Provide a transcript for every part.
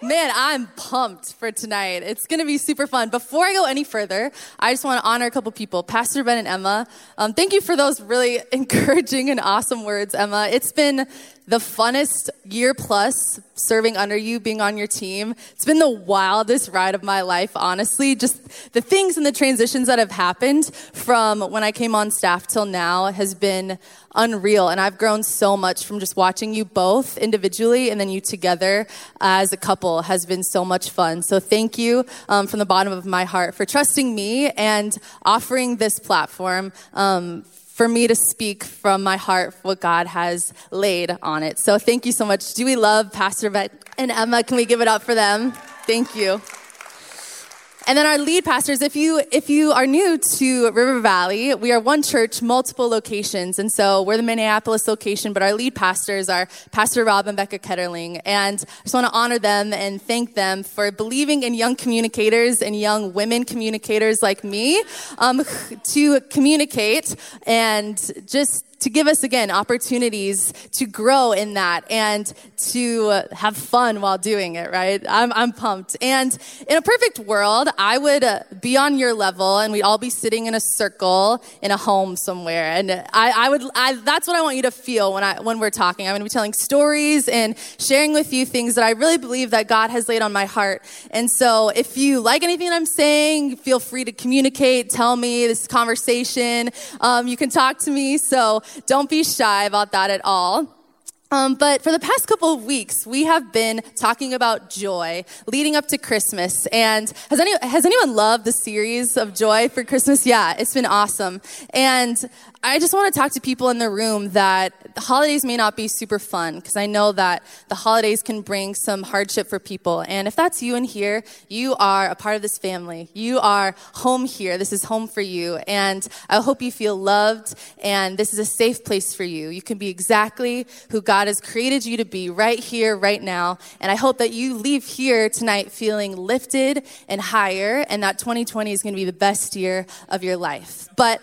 Man, I'm pumped for tonight. It's going to be super fun. Before I go any further, I just want to honor a couple people. Pastor Ben and Emma, um, thank you for those really encouraging and awesome words, Emma. It's been the funnest year plus serving under you, being on your team. It's been the wildest ride of my life, honestly. Just the things and the transitions that have happened from when I came on staff till now has been unreal. And I've grown so much from just watching you both individually and then you together as a couple has been so much fun. So thank you um, from the bottom of my heart for trusting me and offering this platform. Um, for me to speak from my heart what God has laid on it. So thank you so much. Do we love Pastor Ben and Emma? Can we give it up for them? Thank you. And then our lead pastors, if you if you are new to River Valley, we are one church, multiple locations. And so we're the Minneapolis location, but our lead pastors are Pastor Rob and Becca Ketterling. And I just want to honor them and thank them for believing in young communicators and young women communicators like me um, to communicate and just to give us again opportunities to grow in that and to have fun while doing it, right? I'm, I'm pumped. And in a perfect world, I would uh, be on your level and we'd all be sitting in a circle in a home somewhere. And I, I would, I, that's what I want you to feel when I, when we're talking. I'm going to be telling stories and sharing with you things that I really believe that God has laid on my heart. And so if you like anything I'm saying, feel free to communicate, tell me this conversation. Um, you can talk to me. So don't be shy about that at all. Um, but for the past couple of weeks, we have been talking about joy leading up to Christmas. And has, any, has anyone loved the series of joy for Christmas? Yeah, it's been awesome. And I just want to talk to people in the room that the holidays may not be super fun because I know that the holidays can bring some hardship for people. And if that's you in here, you are a part of this family. You are home here. This is home for you. And I hope you feel loved and this is a safe place for you. You can be exactly who God has created you to be right here, right now. And I hope that you leave here tonight feeling lifted and higher and that 2020 is going to be the best year of your life. But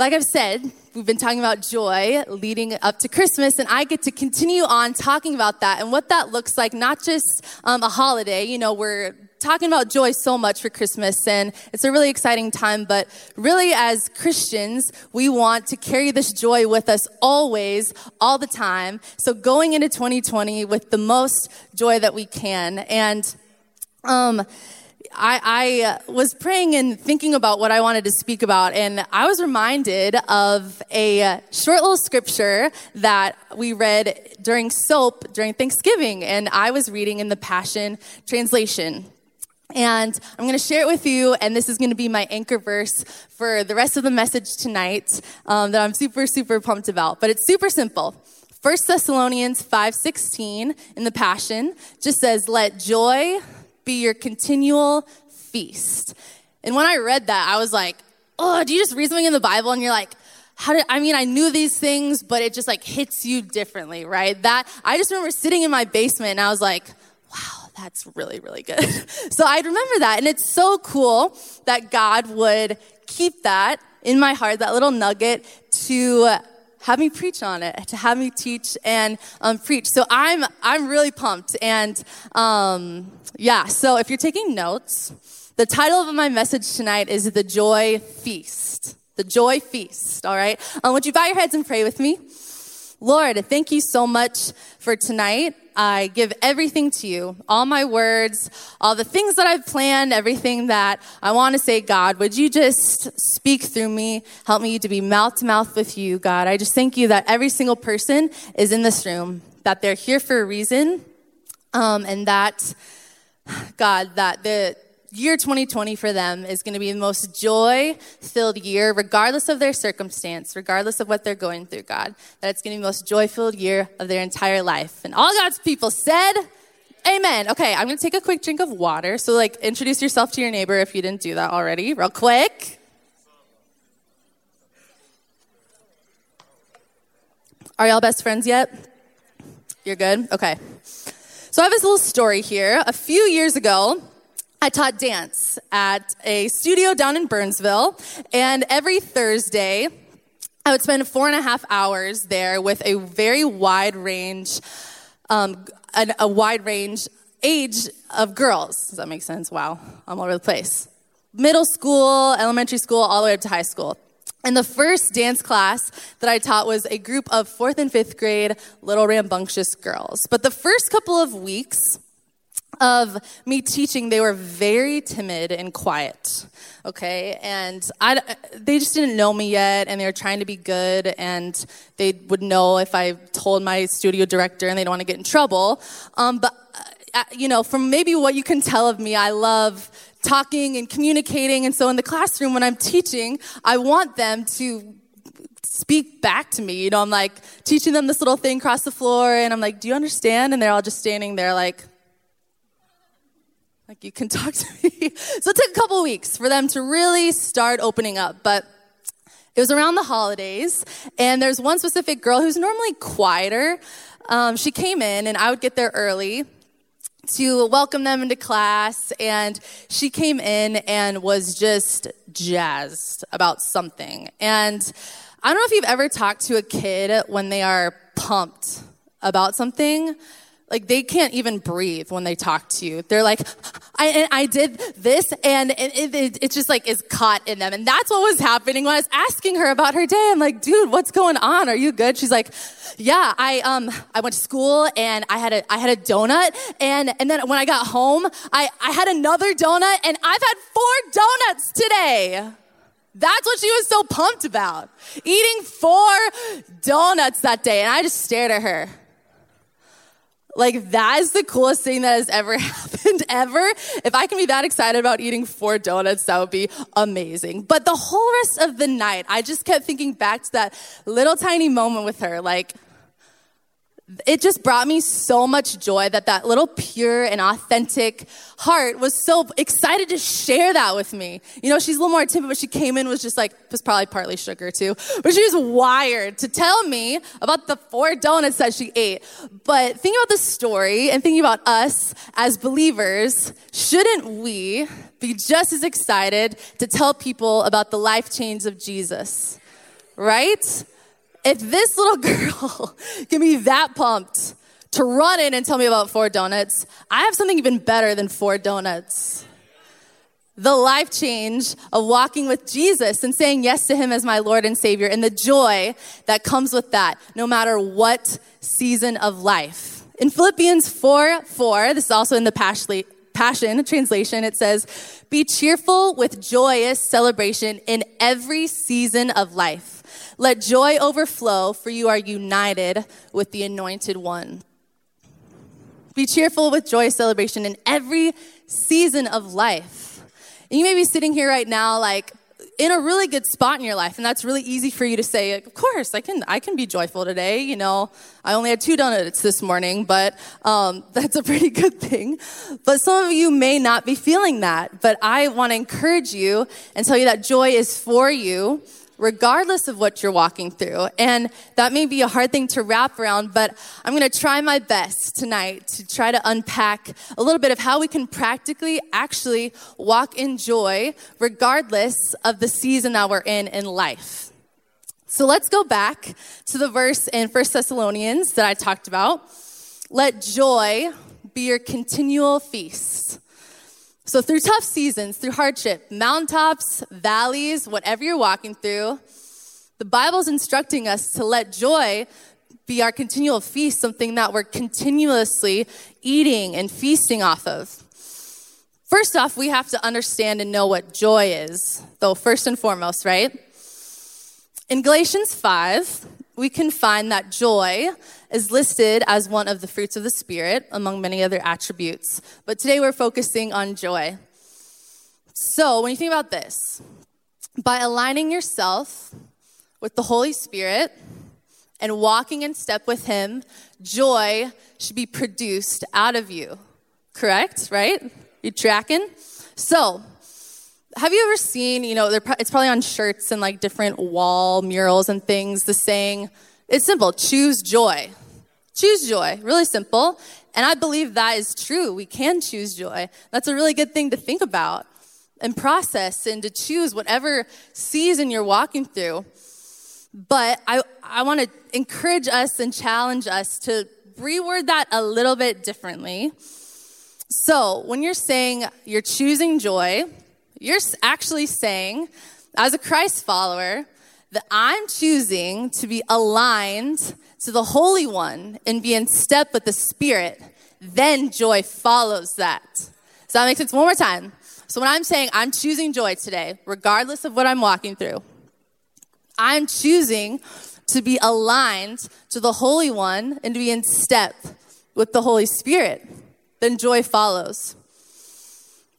like I've said, we've been talking about joy leading up to Christmas, and I get to continue on talking about that and what that looks like, not just um, a holiday. You know, we're talking about joy so much for Christmas, and it's a really exciting time, but really, as Christians, we want to carry this joy with us always, all the time. So, going into 2020 with the most joy that we can. And, um, I, I, uh, was praying and thinking about what I wanted to speak about, and I was reminded of a short little scripture that we read during SOAP during Thanksgiving, and I was reading in the Passion Translation. And I'm going to share it with you, and this is going to be my anchor verse for the rest of the message tonight um, that I'm super, super pumped about. But it's super simple. 1 Thessalonians 5:16 in the Passion just says, "Let joy, be your continual feast. And when I read that, I was like, oh, do you just read something in the Bible and you're like, how did, I mean, I knew these things, but it just like hits you differently, right? That, I just remember sitting in my basement and I was like, wow, that's really, really good. so I remember that. And it's so cool that God would keep that in my heart, that little nugget to have me preach on it, to have me teach and um, preach. So I'm I'm really pumped, and um, yeah. So if you're taking notes, the title of my message tonight is the Joy Feast. The Joy Feast. All right. Um, would you bow your heads and pray with me? Lord, thank you so much for tonight. I give everything to you, all my words, all the things that I've planned, everything that I want to say, God. Would you just speak through me? Help me to be mouth to mouth with you, God. I just thank you that every single person is in this room, that they're here for a reason, um, and that, God, that the year 2020 for them is going to be the most joy filled year, regardless of their circumstance, regardless of what they're going through, God. That it's going to be the most joy filled year of their entire life. And all God's people said, Amen. Okay, I'm gonna take a quick drink of water. So, like, introduce yourself to your neighbor if you didn't do that already, real quick. Are y'all best friends yet? You're good? Okay. So, I have this little story here. A few years ago, I taught dance at a studio down in Burnsville, and every Thursday, I would spend four and a half hours there with a very wide range, um, a, a wide range age of girls. Does that make sense? Wow, I'm all over the place. Middle school, elementary school, all the way up to high school. And the first dance class that I taught was a group of fourth and fifth grade little rambunctious girls. But the first couple of weeks, of me teaching, they were very timid and quiet. Okay, and I, they just didn't know me yet, and they were trying to be good, and they would know if I told my studio director, and they don't want to get in trouble. Um, but uh, you know, from maybe what you can tell of me, I love talking and communicating, and so in the classroom when I'm teaching, I want them to speak back to me. You know, I'm like teaching them this little thing across the floor, and I'm like, "Do you understand?" And they're all just standing there, like, like, you can talk to me. so it took a couple weeks for them to really start opening up. But it was around the holidays, and there's one specific girl who's normally quieter. Um, she came in, and I would get there early to welcome them into class. And she came in and was just jazzed about something. And I don't know if you've ever talked to a kid when they are pumped about something like they can't even breathe when they talk to you. They're like, I, I did this, and it, it, it, just like is caught in them. And that's what was happening when I was asking her about her day. I'm like, dude, what's going on? Are you good? She's like, yeah, I um I went to school and I had a I had a donut, and and then when I got home, I I had another donut, and I've had four donuts today. That's what she was so pumped about. Eating four donuts that day. And I just stared at her. Like, that is the coolest thing that has ever happened, ever. If I can be that excited about eating four donuts, that would be amazing. But the whole rest of the night, I just kept thinking back to that little tiny moment with her. Like, it just brought me so much joy that that little pure and authentic heart was so excited to share that with me. You know, she's a little more timid, but she came in was just like, was probably partly sugar too, but she was wired to tell me about the four donuts that she ate. But thinking about the story and thinking about us as believers, shouldn't we be just as excited to tell people about the life change of Jesus? Right? If this little girl can be that pumped to run in and tell me about four donuts, I have something even better than four donuts. The life change of walking with Jesus and saying yes to Him as my Lord and Savior, and the joy that comes with that, no matter what season of life. In Philippians 4 4, this is also in the Passion translation, it says, Be cheerful with joyous celebration in every season of life let joy overflow, for you are united with the anointed one. Be cheerful with joy celebration in every season of life. And you may be sitting here right now, like, in a really good spot in your life and that's really easy for you to say of course i can i can be joyful today you know i only had two donuts this morning but um, that's a pretty good thing but some of you may not be feeling that but i want to encourage you and tell you that joy is for you regardless of what you're walking through. And that may be a hard thing to wrap around, but I'm going to try my best tonight to try to unpack a little bit of how we can practically actually walk in joy regardless of the season that we're in in life. So let's go back to the verse in 1 Thessalonians that I talked about. Let joy be your continual feast. So, through tough seasons, through hardship, mountaintops, valleys, whatever you're walking through, the Bible's instructing us to let joy be our continual feast, something that we're continuously eating and feasting off of. First off, we have to understand and know what joy is, though, first and foremost, right? In Galatians 5, we can find that joy is listed as one of the fruits of the Spirit among many other attributes. But today we're focusing on joy. So when you think about this, by aligning yourself with the Holy Spirit and walking in step with Him, joy should be produced out of you correct? Right? You tracking? So, have you ever seen, you know, it's probably on shirts and like different wall murals and things, the saying, it's simple, choose joy. Choose joy, really simple. And I believe that is true. We can choose joy. That's a really good thing to think about and process and to choose whatever season you're walking through. But I, I want to encourage us and challenge us to reword that a little bit differently. So when you're saying you're choosing joy, you're actually saying, as a Christ follower, that I'm choosing to be aligned to the Holy One and be in step with the Spirit. Then joy follows that. Does that make sense? One more time. So when I'm saying I'm choosing joy today, regardless of what I'm walking through, I'm choosing to be aligned to the Holy One and to be in step with the Holy Spirit. Then joy follows.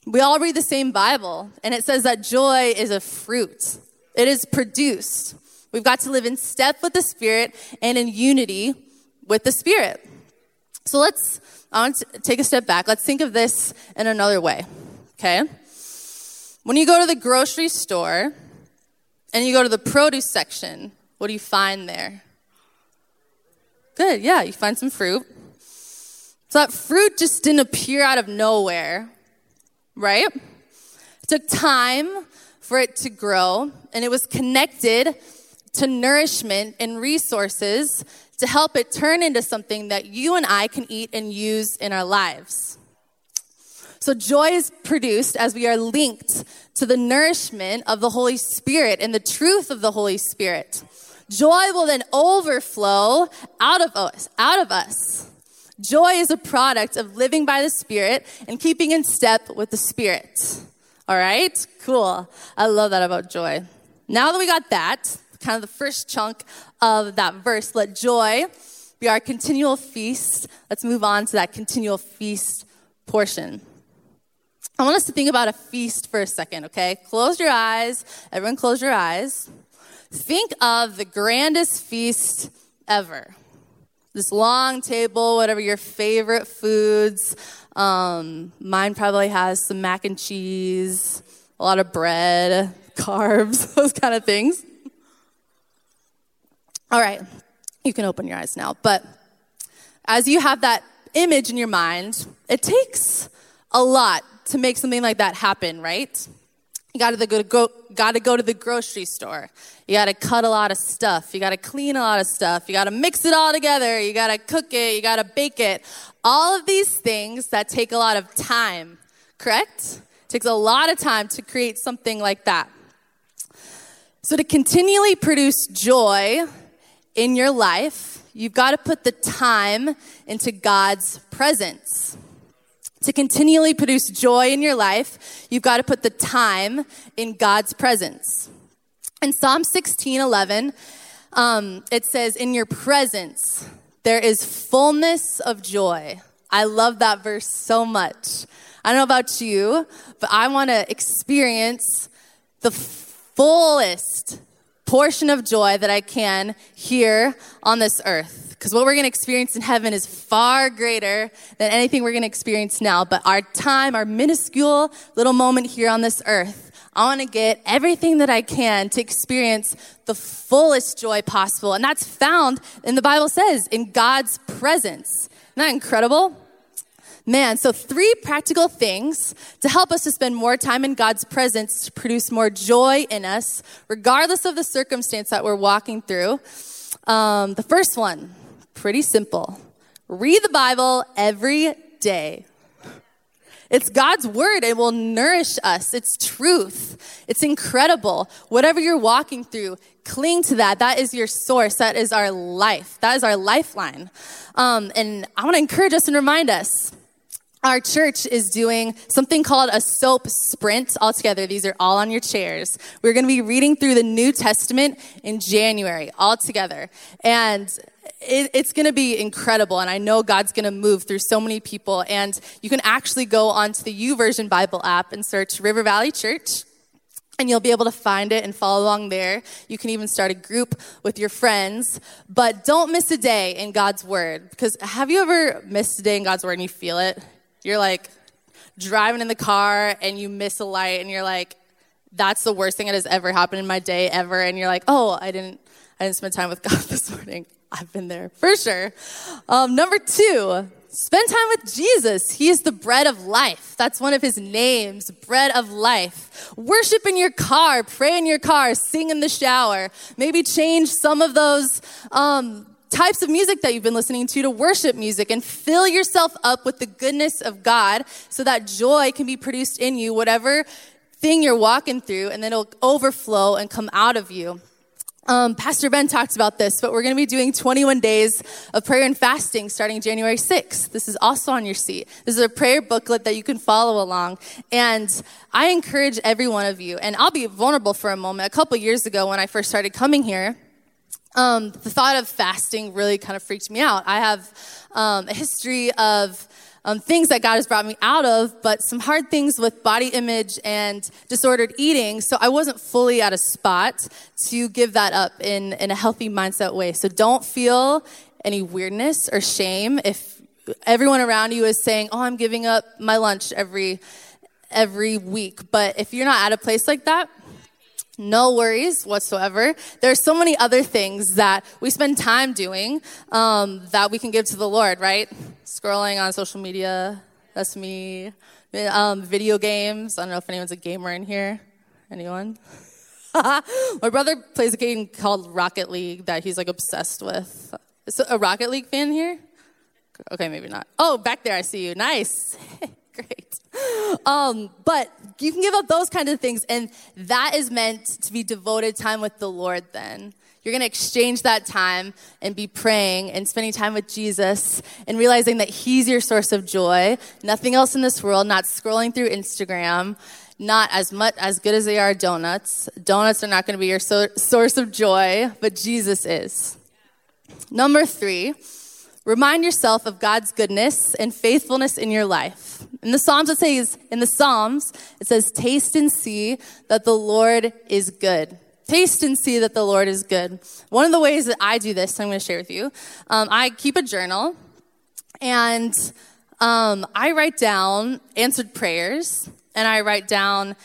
We all read the same Bible, and it says that joy is a fruit. It is produced. We've got to live in step with the Spirit and in unity with the Spirit. So let's, I want to take a step back. Let's think of this in another way, okay? When you go to the grocery store and you go to the produce section, what do you find there? Good, yeah, you find some fruit. So that fruit just didn't appear out of nowhere right? It took time for it to grow, and it was connected to nourishment and resources to help it turn into something that you and I can eat and use in our lives. So, joy is produced as we are linked to the nourishment of the Holy Spirit and the truth of the Holy Spirit. Joy will then overflow out of us, out of us. Joy is a product of living by the Spirit and keeping in step with the Spirit. All right? Cool. I love that about joy. Now that we got that, kind of the first chunk of that verse, let joy be our continual feast. Let's move on to that continual feast portion. I want us to think about a feast for a second, okay? Close your eyes. Everyone, close your eyes. Think of the grandest feast ever this long table, whatever your favorite foods. Um, mine probably has some mac and cheese, a lot of bread, carbs, those kind of things. All right, you can open your eyes now. But as you have that image in your mind, it takes a lot to make something like that happen, right? You gotta go, go, gotta go to the grocery store. You gotta cut a lot of stuff. You gotta clean a lot of stuff. You gotta mix it all together. You gotta cook it. You gotta bake it. All of these things that take a lot of time, correct? Takes a lot of time to create something like that. So to continually produce joy in your life, you've got to put the time into God's presence. To continually produce joy in your life, you've got to put the time in God's presence. In Psalm 16 11, um, it says, In your presence, there is fullness of joy. I love that verse so much. I don't know about you, but I want to experience the fullest portion of joy that I can here on this earth. Because what we're going to experience in heaven is far greater than anything we're going to experience now. But our time, our minuscule little moment here on this earth, I want to get everything that I can to experience the fullest joy possible. And that's found, and the Bible says, in God's presence. Isn't that incredible? Man, so three practical things to help us to spend more time in God's presence to produce more joy in us, regardless of the circumstance that we're walking through. Um, the first one, Pretty simple. Read the Bible every day. It's God's word. It will nourish us. It's truth. It's incredible. Whatever you're walking through, cling to that. That is your source. That is our life. That is our lifeline. Um, and I want to encourage us and remind us our church is doing something called a soap sprint altogether. These are all on your chairs. We're going to be reading through the New Testament in January all together. And it, it's going to be incredible. And I know God's going to move through so many people. And you can actually go onto the YouVersion Bible app and search River Valley Church and you'll be able to find it and follow along there. You can even start a group with your friends, but don't miss a day in God's Word because have you ever missed a day in God's Word and you feel it? You're like driving in the car and you miss a light and you're like, that's the worst thing that has ever happened in my day ever. And you're like, oh, I didn't, I didn't spend time with God this morning. I've been there for sure. Um, number two, spend time with Jesus. He is the bread of life. That's one of his names, bread of life. Worship in your car, pray in your car, sing in the shower. Maybe change some of those um, types of music that you've been listening to to worship music and fill yourself up with the goodness of God so that joy can be produced in you, whatever thing you're walking through, and then it'll overflow and come out of you. Um, Pastor Ben talked about this, but we're going to be doing 21 days of prayer and fasting starting January 6th. This is also on your seat. This is a prayer booklet that you can follow along. And I encourage every one of you, and I'll be vulnerable for a moment. A couple years ago, when I first started coming here, um, the thought of fasting really kind of freaked me out. I have um, a history of um, things that God has brought me out of, but some hard things with body image and disordered eating. So I wasn't fully at a spot to give that up in, in a healthy mindset way. So don't feel any weirdness or shame if everyone around you is saying, "Oh, I'm giving up my lunch every every week." But if you're not at a place like that, no worries whatsoever. There are so many other things that we spend time doing um, that we can give to the Lord, right? Scrolling on social media, that's me. Um, video games, I don't know if anyone's a gamer in here. Anyone? My brother plays a game called Rocket League that he's like obsessed with. Is a Rocket League fan here? Okay, maybe not. Oh, back there, I see you. Nice. Great. Um, but you can give up those kind of things, and that is meant to be devoted time with the Lord then. You're going to exchange that time and be praying and spending time with Jesus and realizing that He's your source of joy. Nothing else in this world, not scrolling through Instagram, not as much as good as they are donuts. Donuts are not going to be your so- source of joy, but Jesus is. Number three, Remind yourself of God's goodness and faithfulness in your life. In the Psalms, it says, in the Psalms, it says, taste and see that the Lord is good. Taste and see that the Lord is good. One of the ways that I do this, I'm going to share with you. Um, I keep a journal and um, I write down answered prayers and I write down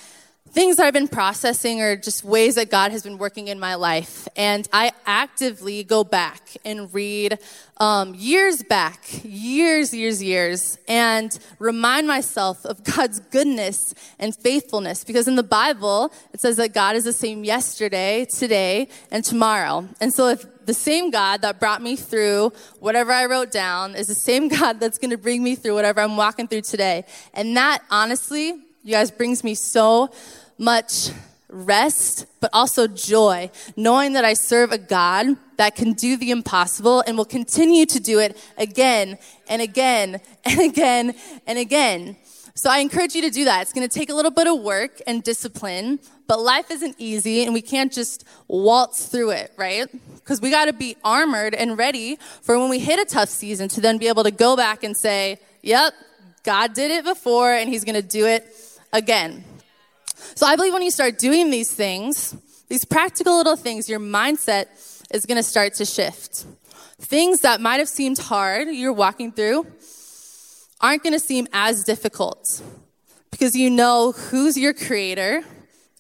things that I've been processing or just ways that God has been working in my life. And I actively go back and read um, years back, years, years, years, and remind myself of God's goodness and faithfulness. Because in the Bible, it says that God is the same yesterday, today, and tomorrow. And so if the same God that brought me through whatever I wrote down is the same God that's going to bring me through whatever I'm walking through today. And that honestly, you guys, brings me so much rest, but also joy, knowing that I serve a God that can do the impossible and will continue to do it again and again and again and again. So I encourage you to do that. It's going to take a little bit of work and discipline, but life isn't easy and we can't just waltz through it, right? Because we got to be armored and ready for when we hit a tough season to then be able to go back and say, yep, God did it before and he's going to do it again. So I believe when you start doing these things, these practical little things, your mindset is going to start to shift. Things that might have seemed hard you're walking through aren't going to seem as difficult because you know who's your creator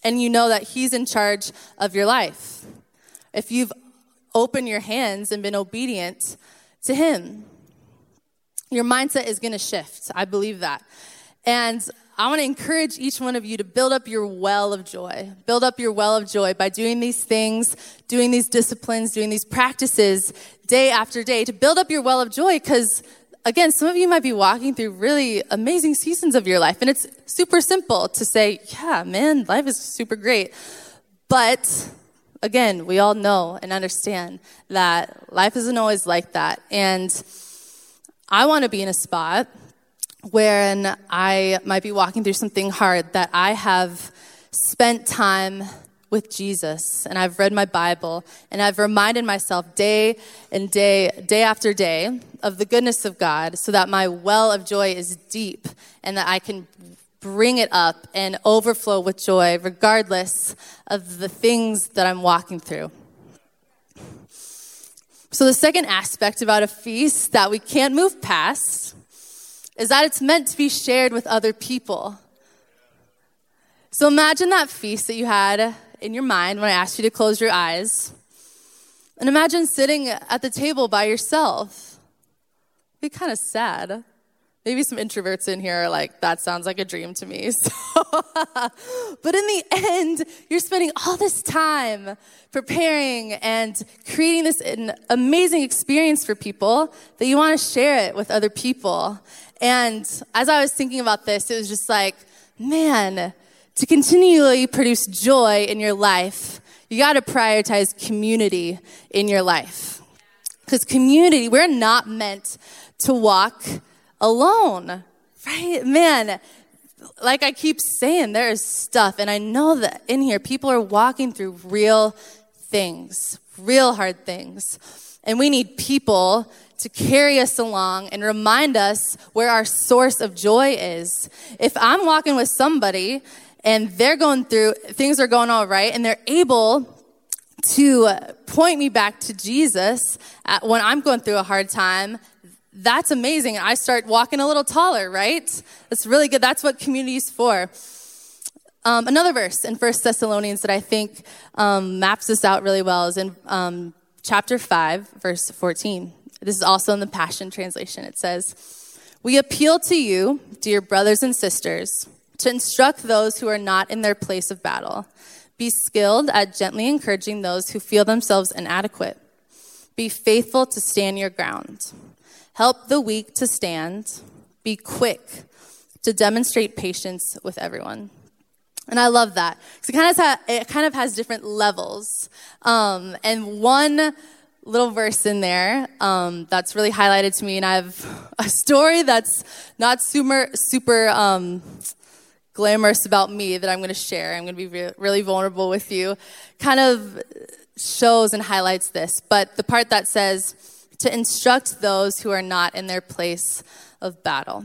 and you know that he's in charge of your life. If you've opened your hands and been obedient to him, your mindset is going to shift. I believe that. And I want to encourage each one of you to build up your well of joy. Build up your well of joy by doing these things, doing these disciplines, doing these practices day after day to build up your well of joy because again, some of you might be walking through really amazing seasons of your life and it's super simple to say, yeah, man, life is super great. But again, we all know and understand that life isn't always like that. And I want to be in a spot when I might be walking through something hard, that I have spent time with Jesus and I've read my Bible and I've reminded myself day and day, day after day of the goodness of God so that my well of joy is deep and that I can bring it up and overflow with joy regardless of the things that I'm walking through. So, the second aspect about a feast that we can't move past is that it's meant to be shared with other people. So imagine that feast that you had in your mind when I asked you to close your eyes. And imagine sitting at the table by yourself. It'd be kind of sad. Maybe some introverts in here are like, that sounds like a dream to me. So, but in the end, you're spending all this time preparing and creating this amazing experience for people that you want to share it with other people. And as I was thinking about this, it was just like, man, to continually produce joy in your life, you got to prioritize community in your life. Because community, we're not meant to walk alone, right? Man, like I keep saying, there is stuff, and I know that in here, people are walking through real things, real hard things. And we need people to carry us along and remind us where our source of joy is. If I'm walking with somebody and they're going through, things are going all right, and they're able to point me back to Jesus when I'm going through a hard time, that's amazing. I start walking a little taller, right? That's really good. That's what community is for. Um, another verse in First Thessalonians that I think um, maps this out really well is in um, chapter 5, verse 14. This is also in the Passion Translation. It says, We appeal to you, dear brothers and sisters, to instruct those who are not in their place of battle. Be skilled at gently encouraging those who feel themselves inadequate. Be faithful to stand your ground. Help the weak to stand. Be quick to demonstrate patience with everyone. And I love that. Because it kind of it kind of has different levels. Um, and one little verse in there um, that's really highlighted to me, and I have a story that's not super, super um, glamorous about me that I'm going to share. I'm going to be re- really vulnerable with you. Kind of shows and highlights this, but the part that says to instruct those who are not in their place of battle.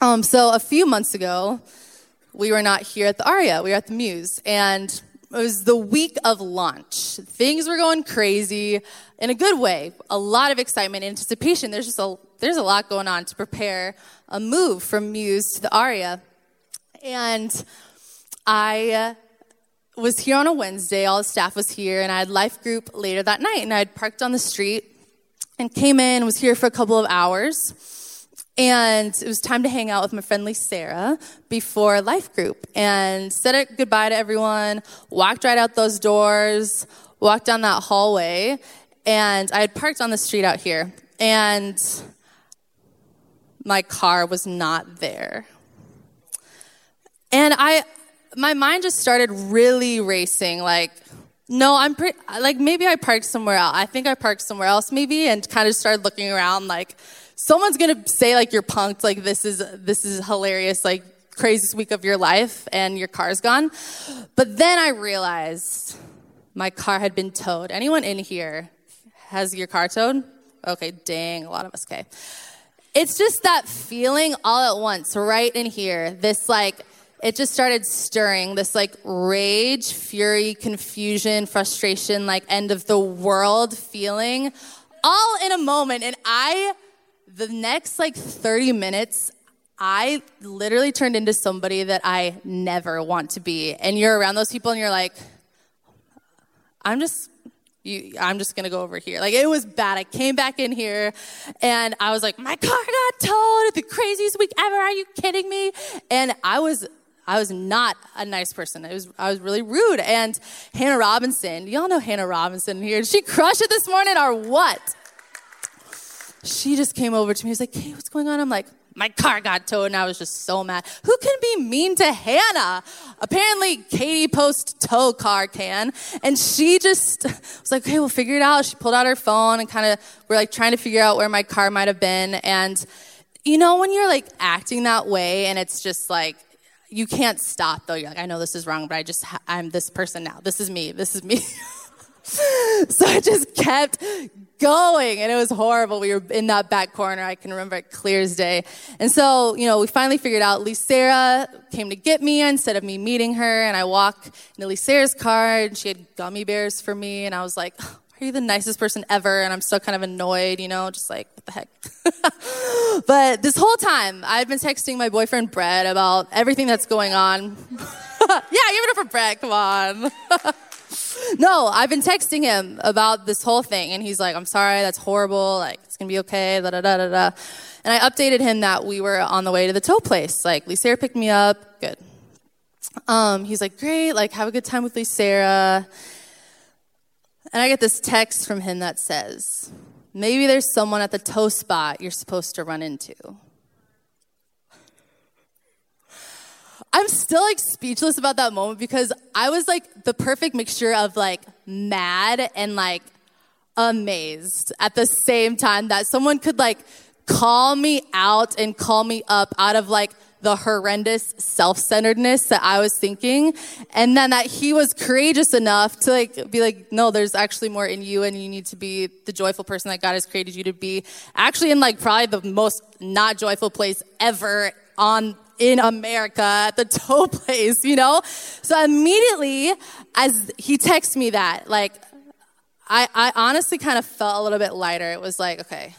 Um, so a few months ago, we were not here at the Aria, we were at the Muse, and it was the week of launch. Things were going crazy in a good way. A lot of excitement, anticipation. There's just a there's a lot going on to prepare a move from Muse to the Aria. And I uh, was here on a Wednesday, all the staff was here, and I had life group later that night, and I had parked on the street and came in, was here for a couple of hours. And it was time to hang out with my friendly Sarah before life group and said goodbye to everyone, walked right out those doors, walked down that hallway, and I had parked on the street out here. And my car was not there. And I, my mind just started really racing. Like, no, I'm pretty, like, maybe I parked somewhere else. I think I parked somewhere else, maybe, and kind of started looking around. Like, someone's gonna say, like, you're punked. Like, this is, this is hilarious. Like, craziest week of your life, and your car's gone. But then I realized my car had been towed. Anyone in here has your car towed? Okay, dang, a lot of us, okay. It's just that feeling all at once, right in here. This, like, it just started stirring this like rage, fury, confusion, frustration, like end of the world feeling all in a moment. And I, the next like 30 minutes, I literally turned into somebody that I never want to be. And you're around those people and you're like, I'm just you, I'm just gonna go over here. Like it was bad. I came back in here and I was like, my car got towed. The craziest week ever. Are you kidding me? And I was I was not a nice person. I was, I was really rude. And Hannah Robinson, y'all know Hannah Robinson here. She crushed it this morning or what? She just came over to me. She was like, hey, what's going on? I'm like, my car got towed and I was just so mad. Who can be mean to Hannah? Apparently, Katie Post tow car can. And she just was like, okay, we'll figure it out. She pulled out her phone and kind of, we're like trying to figure out where my car might have been. And you know, when you're like acting that way and it's just like, you can't stop though. You're like, I know this is wrong, but I just, I'm this person now. This is me. This is me. so I just kept going and it was horrible. We were in that back corner. I can remember it clear as day. And so, you know, we finally figured out Sarah came to get me instead of me meeting her. And I walk into Sarah's car and she had gummy bears for me. And I was like, are you're the nicest person ever. And I'm still kind of annoyed, you know, just like, what the heck? but this whole time, I've been texting my boyfriend, Brett, about everything that's going on. yeah, give it up for Brett, come on. no, I've been texting him about this whole thing, and he's like, I'm sorry, that's horrible. Like, it's gonna be okay, da da da da da. And I updated him that we were on the way to the tow place. Like, Sarah picked me up, good. Um, he's like, great, like, have a good time with Sarah. And I get this text from him that says, maybe there's someone at the tow spot you're supposed to run into. I'm still like speechless about that moment because I was like the perfect mixture of like mad and like amazed at the same time that someone could like call me out and call me up out of like the horrendous self-centeredness that I was thinking. And then that he was courageous enough to like be like, no, there's actually more in you and you need to be the joyful person that God has created you to be. Actually in like probably the most not joyful place ever on in America at the tow place, you know? So immediately as he texted me that, like I, I honestly kind of felt a little bit lighter. It was like, okay,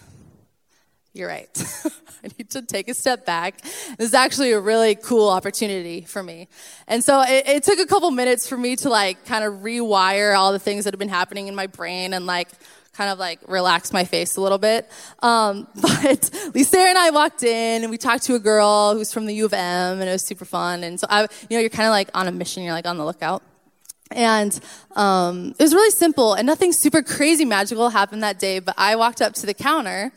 you're right. I need to take a step back. This is actually a really cool opportunity for me. And so it, it, took a couple minutes for me to like kind of rewire all the things that have been happening in my brain and like kind of like relax my face a little bit. Um, but Lisa and I walked in and we talked to a girl who's from the U of M and it was super fun. And so I, you know, you're kind of like on a mission. You're like on the lookout. And um, it was really simple and nothing super crazy magical happened that day. But I walked up to the counter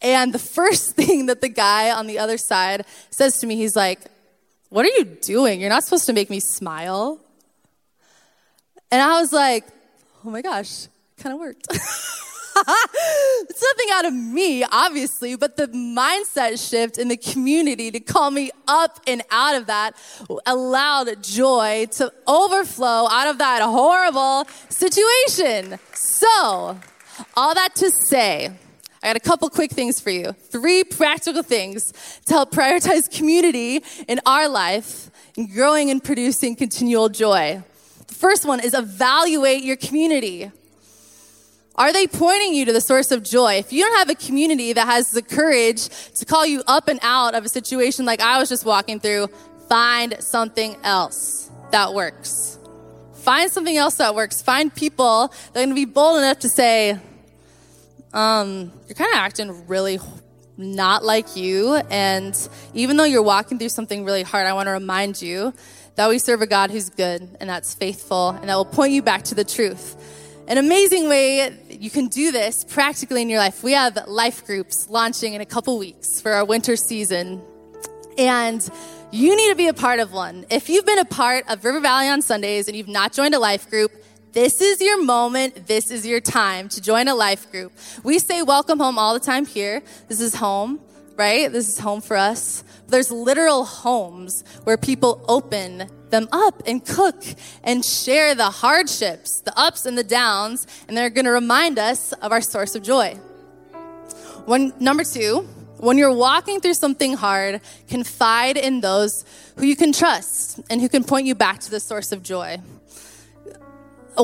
and the first thing that the guy on the other side says to me, he's like, What are you doing? You're not supposed to make me smile. And I was like, Oh my gosh, kind of worked. it's nothing out of me, obviously, but the mindset shift in the community to call me up and out of that allowed joy to overflow out of that horrible situation. So, all that to say, I got a couple quick things for you. Three practical things to help prioritize community in our life and growing and producing continual joy. The first one is evaluate your community. Are they pointing you to the source of joy? If you don't have a community that has the courage to call you up and out of a situation like I was just walking through, find something else that works. Find something else that works. Find people that are going to be bold enough to say, um, you're kind of acting really not like you. And even though you're walking through something really hard, I want to remind you that we serve a God who's good and that's faithful and that will point you back to the truth. An amazing way you can do this practically in your life. We have life groups launching in a couple weeks for our winter season. And you need to be a part of one. If you've been a part of River Valley on Sundays and you've not joined a life group, this is your moment. This is your time to join a life group. We say welcome home all the time here. This is home, right? This is home for us. There's literal homes where people open them up and cook and share the hardships, the ups and the downs, and they're going to remind us of our source of joy. One, number two, when you're walking through something hard, confide in those who you can trust and who can point you back to the source of joy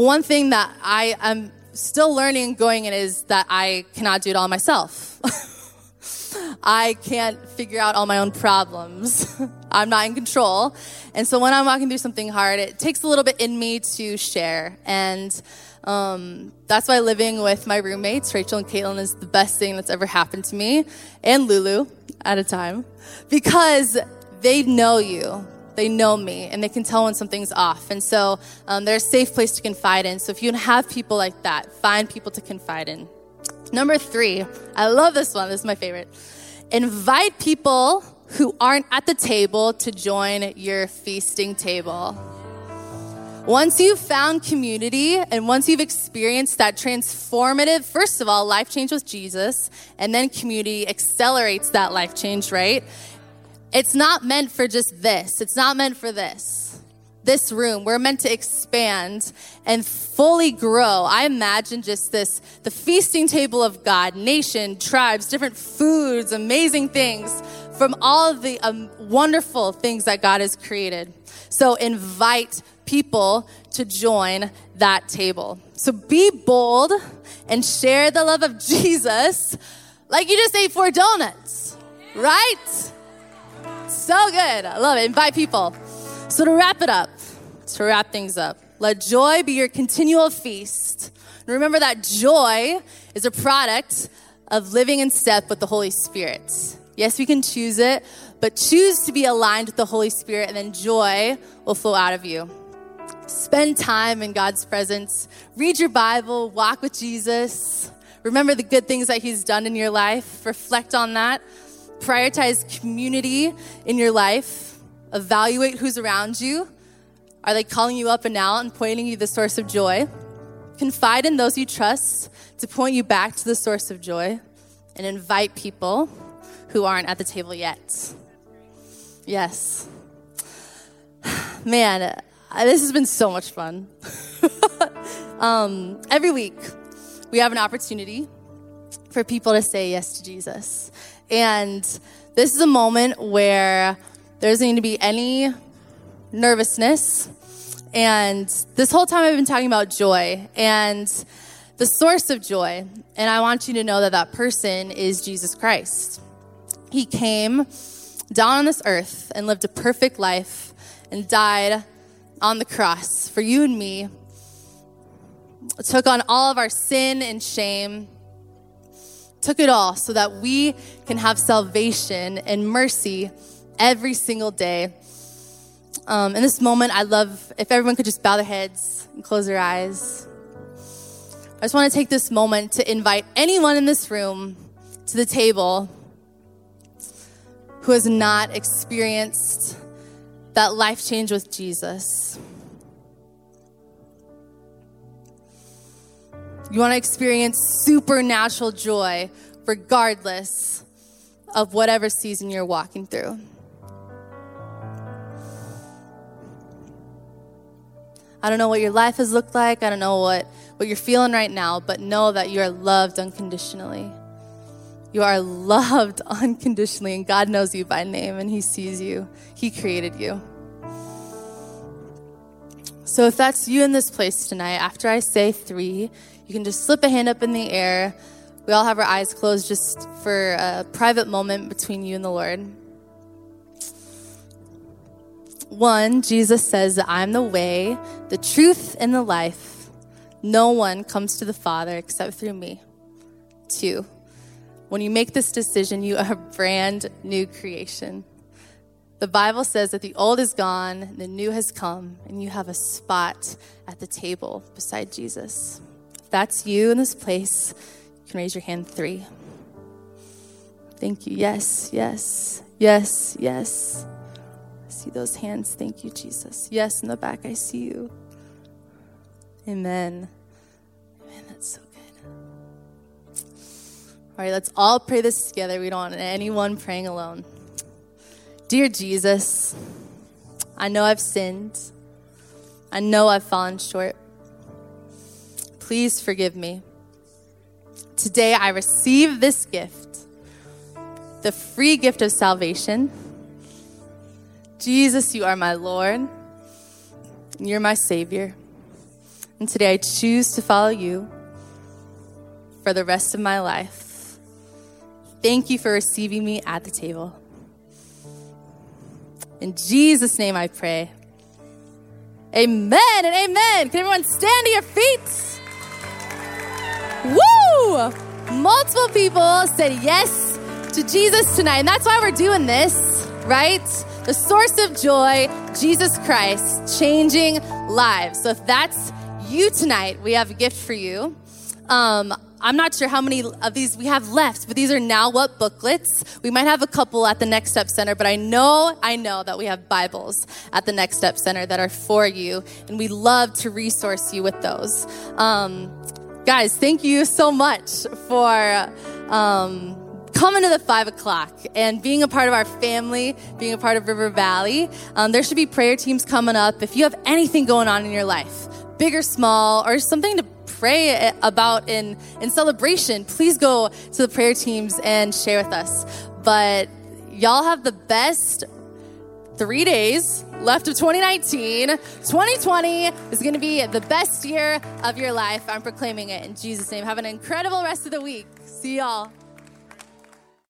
one thing that I am still learning going in is that I cannot do it all myself. I can't figure out all my own problems. I'm not in control. And so when I'm walking through something hard, it takes a little bit in me to share. And um, that's why living with my roommates, Rachel and Caitlin, is the best thing that's ever happened to me, and Lulu at a time, because they know you. They know me and they can tell when something's off. And so um, they're a safe place to confide in. So if you have people like that, find people to confide in. Number three, I love this one. This is my favorite. Invite people who aren't at the table to join your feasting table. Once you've found community and once you've experienced that transformative, first of all, life change with Jesus, and then community accelerates that life change, right? It's not meant for just this. It's not meant for this. This room, we're meant to expand and fully grow. I imagine just this the feasting table of God, nation, tribes, different foods, amazing things from all of the um, wonderful things that God has created. So invite people to join that table. So be bold and share the love of Jesus like you just ate four donuts, right? So good. I love it. Invite people. So to wrap it up, to wrap things up, let joy be your continual feast. And remember that joy is a product of living in step with the Holy Spirit. Yes, we can choose it, but choose to be aligned with the Holy Spirit, and then joy will flow out of you. Spend time in God's presence. Read your Bible, walk with Jesus. Remember the good things that He's done in your life. Reflect on that. Prioritize community in your life. Evaluate who's around you. Are they calling you up and out and pointing you the source of joy? Confide in those you trust to point you back to the source of joy and invite people who aren't at the table yet. Yes. Man, this has been so much fun. um, every week, we have an opportunity for people to say yes to Jesus. And this is a moment where there's need to be any nervousness. And this whole time I've been talking about joy and the source of joy. And I want you to know that that person is Jesus Christ. He came down on this earth and lived a perfect life and died on the cross for you and me. Took on all of our sin and shame. Took it all so that we can have salvation and mercy every single day. Um, in this moment, I'd love if everyone could just bow their heads and close their eyes. I just want to take this moment to invite anyone in this room to the table who has not experienced that life change with Jesus. You want to experience supernatural joy regardless of whatever season you're walking through. I don't know what your life has looked like. I don't know what, what you're feeling right now, but know that you are loved unconditionally. You are loved unconditionally, and God knows you by name, and He sees you. He created you. So, if that's you in this place tonight, after I say three, you can just slip a hand up in the air. We all have our eyes closed just for a private moment between you and the Lord. One, Jesus says that I'm the way, the truth, and the life. No one comes to the Father except through me. Two, when you make this decision, you are a brand new creation. The Bible says that the old is gone, the new has come, and you have a spot at the table beside Jesus. If that's you in this place, you can raise your hand three. Thank you. Yes, yes, yes, yes. See those hands. Thank you, Jesus. Yes, in the back, I see you. Amen. Amen. That's so all right, let's all pray this together. We don't want anyone praying alone. Dear Jesus, I know I've sinned. I know I've fallen short. Please forgive me. Today I receive this gift, the free gift of salvation. Jesus, you are my Lord. You're my Savior. And today I choose to follow you for the rest of my life. Thank you for receiving me at the table. In Jesus' name I pray. Amen and amen. Can everyone stand to your feet? Woo! Multiple people said yes to Jesus tonight. And that's why we're doing this, right? The source of joy, Jesus Christ, changing lives. So if that's you tonight, we have a gift for you. Um, I'm not sure how many of these we have left, but these are now what booklets. We might have a couple at the Next Step Center, but I know, I know that we have Bibles at the Next Step Center that are for you, and we love to resource you with those. Um, guys, thank you so much for. Um, coming to the five o'clock and being a part of our family, being a part of River Valley. Um, there should be prayer teams coming up. If you have anything going on in your life, big or small, or something to pray about in, in celebration, please go to the prayer teams and share with us. But Y'all have the best three days left of 2019. 2020 is going to be the best year of your life. I'm proclaiming it in Jesus' name. Have an incredible rest of the week. See y'all.